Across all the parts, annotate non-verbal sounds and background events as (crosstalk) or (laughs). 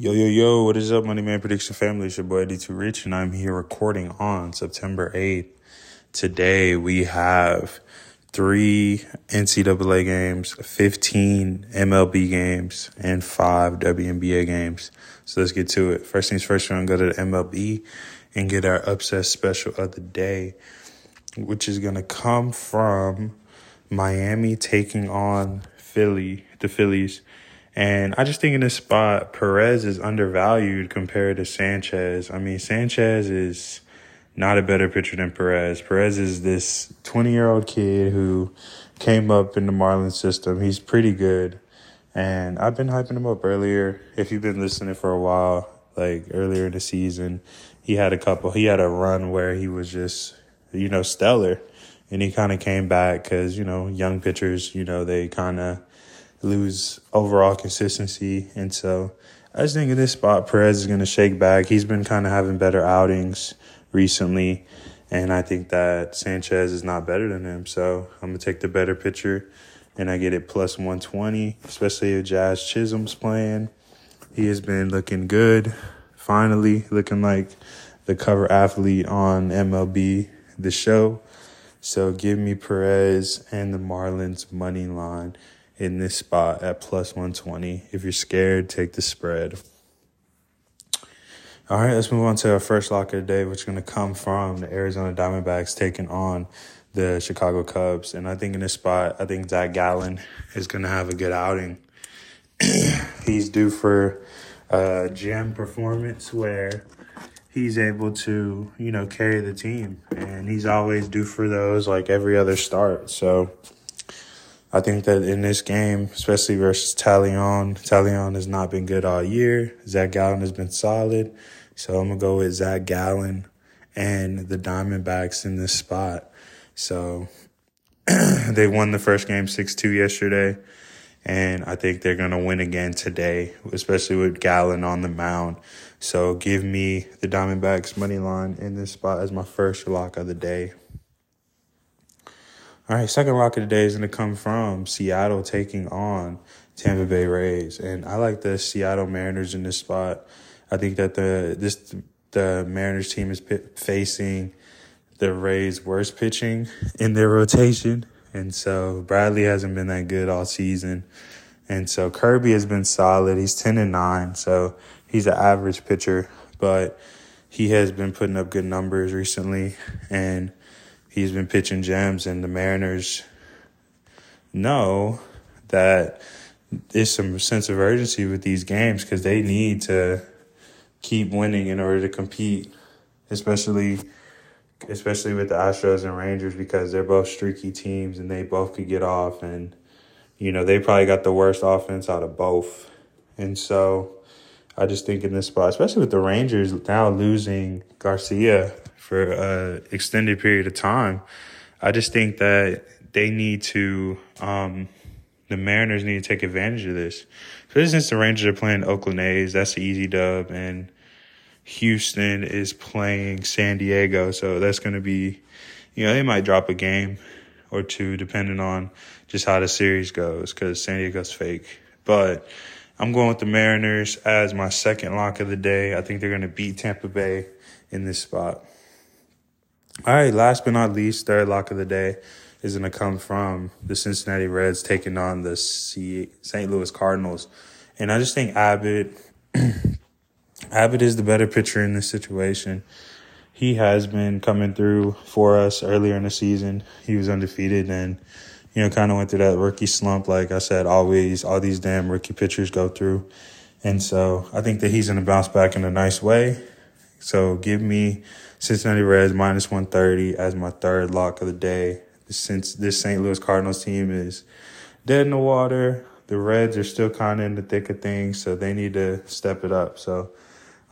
Yo, yo, yo, what is up, Money Man Prediction family? It's your boy D2 Rich, and I'm here recording on September 8th. Today we have three NCAA games, 15 MLB games, and five WNBA games. So let's get to it. First things first, we're going to go to the MLB and get our upset special of the day, which is going to come from Miami taking on Philly, the Phillies. And I just think in this spot, Perez is undervalued compared to Sanchez. I mean, Sanchez is not a better pitcher than Perez. Perez is this 20 year old kid who came up in the Marlins system. He's pretty good. And I've been hyping him up earlier. If you've been listening for a while, like earlier in the season, he had a couple, he had a run where he was just, you know, stellar. And he kind of came back because, you know, young pitchers, you know, they kind of, lose overall consistency. And so I just think in this spot, Perez is going to shake back. He's been kind of having better outings recently. And I think that Sanchez is not better than him. So I'm going to take the better pitcher and I get it plus 120, especially if Jazz Chisholm's playing. He has been looking good, finally, looking like the cover athlete on MLB The Show. So give me Perez and the Marlins money line in this spot at plus 120. If you're scared, take the spread. All right, let's move on to our first lock of the day, which is going to come from the Arizona Diamondbacks taking on the Chicago Cubs. And I think in this spot, I think Zach Gallen is going to have a good outing. (clears throat) he's due for a gem performance where he's able to, you know, carry the team. And he's always due for those like every other start. So I think that in this game, especially versus Taillon, Taillon has not been good all year. Zach Gallen has been solid. So I'm going to go with Zach Gallen and the Diamondbacks in this spot. So (clears throat) they won the first game 6 2 yesterday. And I think they're going to win again today, especially with Gallen on the mound. So give me the Diamondbacks money line in this spot as my first lock of the day. All right, second lock of the day is going to come from Seattle taking on Tampa Bay Rays, and I like the Seattle Mariners in this spot. I think that the this the Mariners team is facing the Rays' worst pitching in their rotation, and so Bradley hasn't been that good all season, and so Kirby has been solid. He's ten and nine, so he's an average pitcher, but he has been putting up good numbers recently, and he's been pitching gems, and the Mariners know that there's some sense of urgency with these games because they need to keep winning in order to compete, especially especially with the Astros and Rangers because they're both streaky teams and they both could get off and you know they probably got the worst offense out of both, and so I just think in this spot, especially with the Rangers now losing Garcia for an extended period of time. I just think that they need to, um, the Mariners need to take advantage of this. For instance, the Rangers are playing Oakland A's. That's an easy dub. And Houston is playing San Diego. So that's going to be, you know, they might drop a game or two depending on just how the series goes because San Diego's fake. But I'm going with the Mariners as my second lock of the day. I think they're going to beat Tampa Bay in this spot. All right, last but not least, third lock of the day is going to come from the Cincinnati Reds taking on the St. Louis Cardinals. And I just think Abbott, (clears throat) Abbott is the better pitcher in this situation. He has been coming through for us earlier in the season. He was undefeated and, you know, kind of went through that rookie slump. Like I said, always, all these damn rookie pitchers go through. And so I think that he's going to bounce back in a nice way. So give me Cincinnati Reds minus 130 as my third lock of the day. Since this St. Louis Cardinals team is dead in the water, the Reds are still kind of in the thick of things, so they need to step it up. So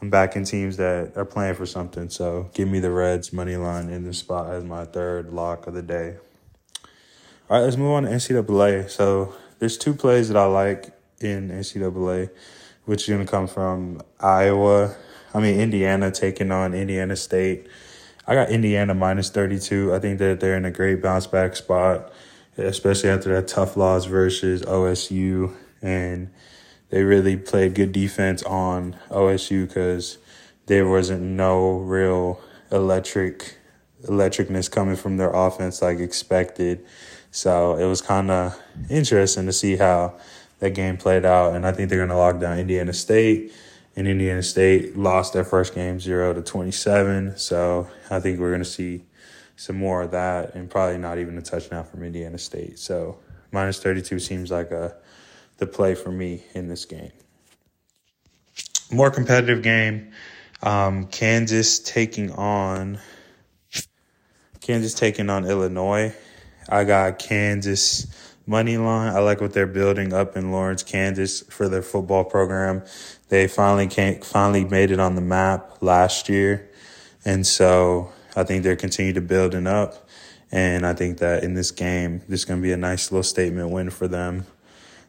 I'm backing teams that are playing for something. So give me the Reds money line in the spot as my third lock of the day. All right, let's move on to NCAA. So there's two plays that I like in NCAA, which is going to come from Iowa I mean, Indiana taking on Indiana State. I got Indiana minus 32. I think that they're in a great bounce back spot, especially after that tough loss versus OSU. And they really played good defense on OSU because there wasn't no real electric electricness coming from their offense like expected. So it was kind of interesting to see how that game played out. And I think they're going to lock down Indiana State. And Indiana State lost their first game 0 to 27. So I think we're going to see some more of that and probably not even a touchdown from Indiana State. So minus 32 seems like a the play for me in this game. More competitive game. Um, Kansas taking on Kansas taking on Illinois. I got Kansas money line. I like what they're building up in Lawrence, Kansas for their football program. They finally came, finally made it on the map last year. And so I think they're continuing to building up. And I think that in this game, this is going to be a nice little statement win for them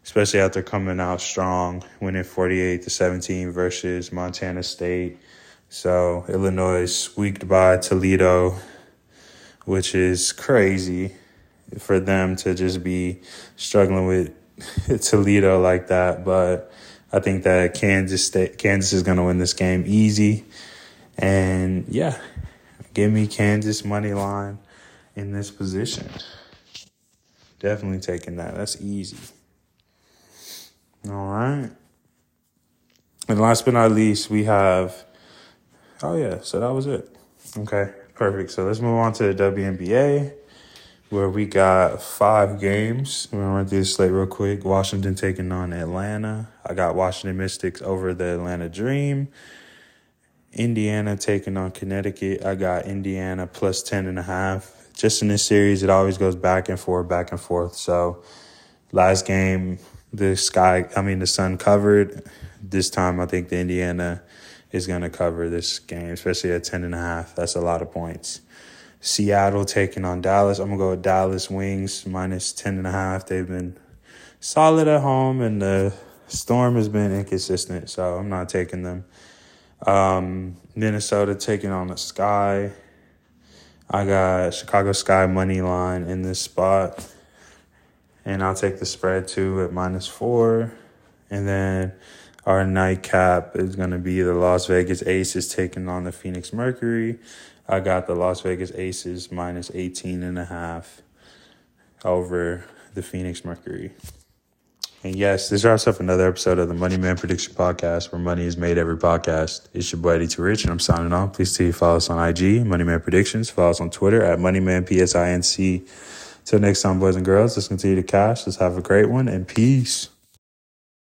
especially after coming out strong, winning 48 to 17 versus Montana State. So Illinois squeaked by Toledo, which is crazy for them to just be struggling with (laughs) Toledo like that. But I think that Kansas State, Kansas is going to win this game easy. And yeah, give me Kansas money line in this position. Definitely taking that. That's easy. All right. And last but not least, we have. Oh, yeah. So that was it. Okay. Perfect. So let's move on to the WNBA, where we got five games. Going to run through the slate real quick. Washington taking on Atlanta. I got Washington Mystics over the Atlanta Dream. Indiana taking on Connecticut. I got Indiana plus 10 and a half. Just in this series, it always goes back and forth, back and forth. So last game, the sky, I mean, the sun covered. This time, I think the Indiana is to cover this game, especially at 10 and a half. That's a lot of points. Seattle taking on Dallas. I'm to go with Dallas Wings minus 10 and a half. They've been solid at home, and the storm has been inconsistent, so I'm not taking them. Um, Minnesota taking on the Sky. I got Chicago Sky money line in this spot and I'll take the spread too at minus four. And then our nightcap is going to be the Las Vegas Aces taking on the Phoenix Mercury. I got the Las Vegas Aces minus 18 and a half over the Phoenix Mercury. And yes, this wraps up another episode of the Money Man Prediction Podcast, where money is made every podcast. It's your boy Eddie Too Rich, and I'm signing off. Please see follow us on IG, Money Man Predictions. Follow us on Twitter at MoneyManPSINC. Till next time, boys and girls, let's continue to cash. Let's have a great one and peace.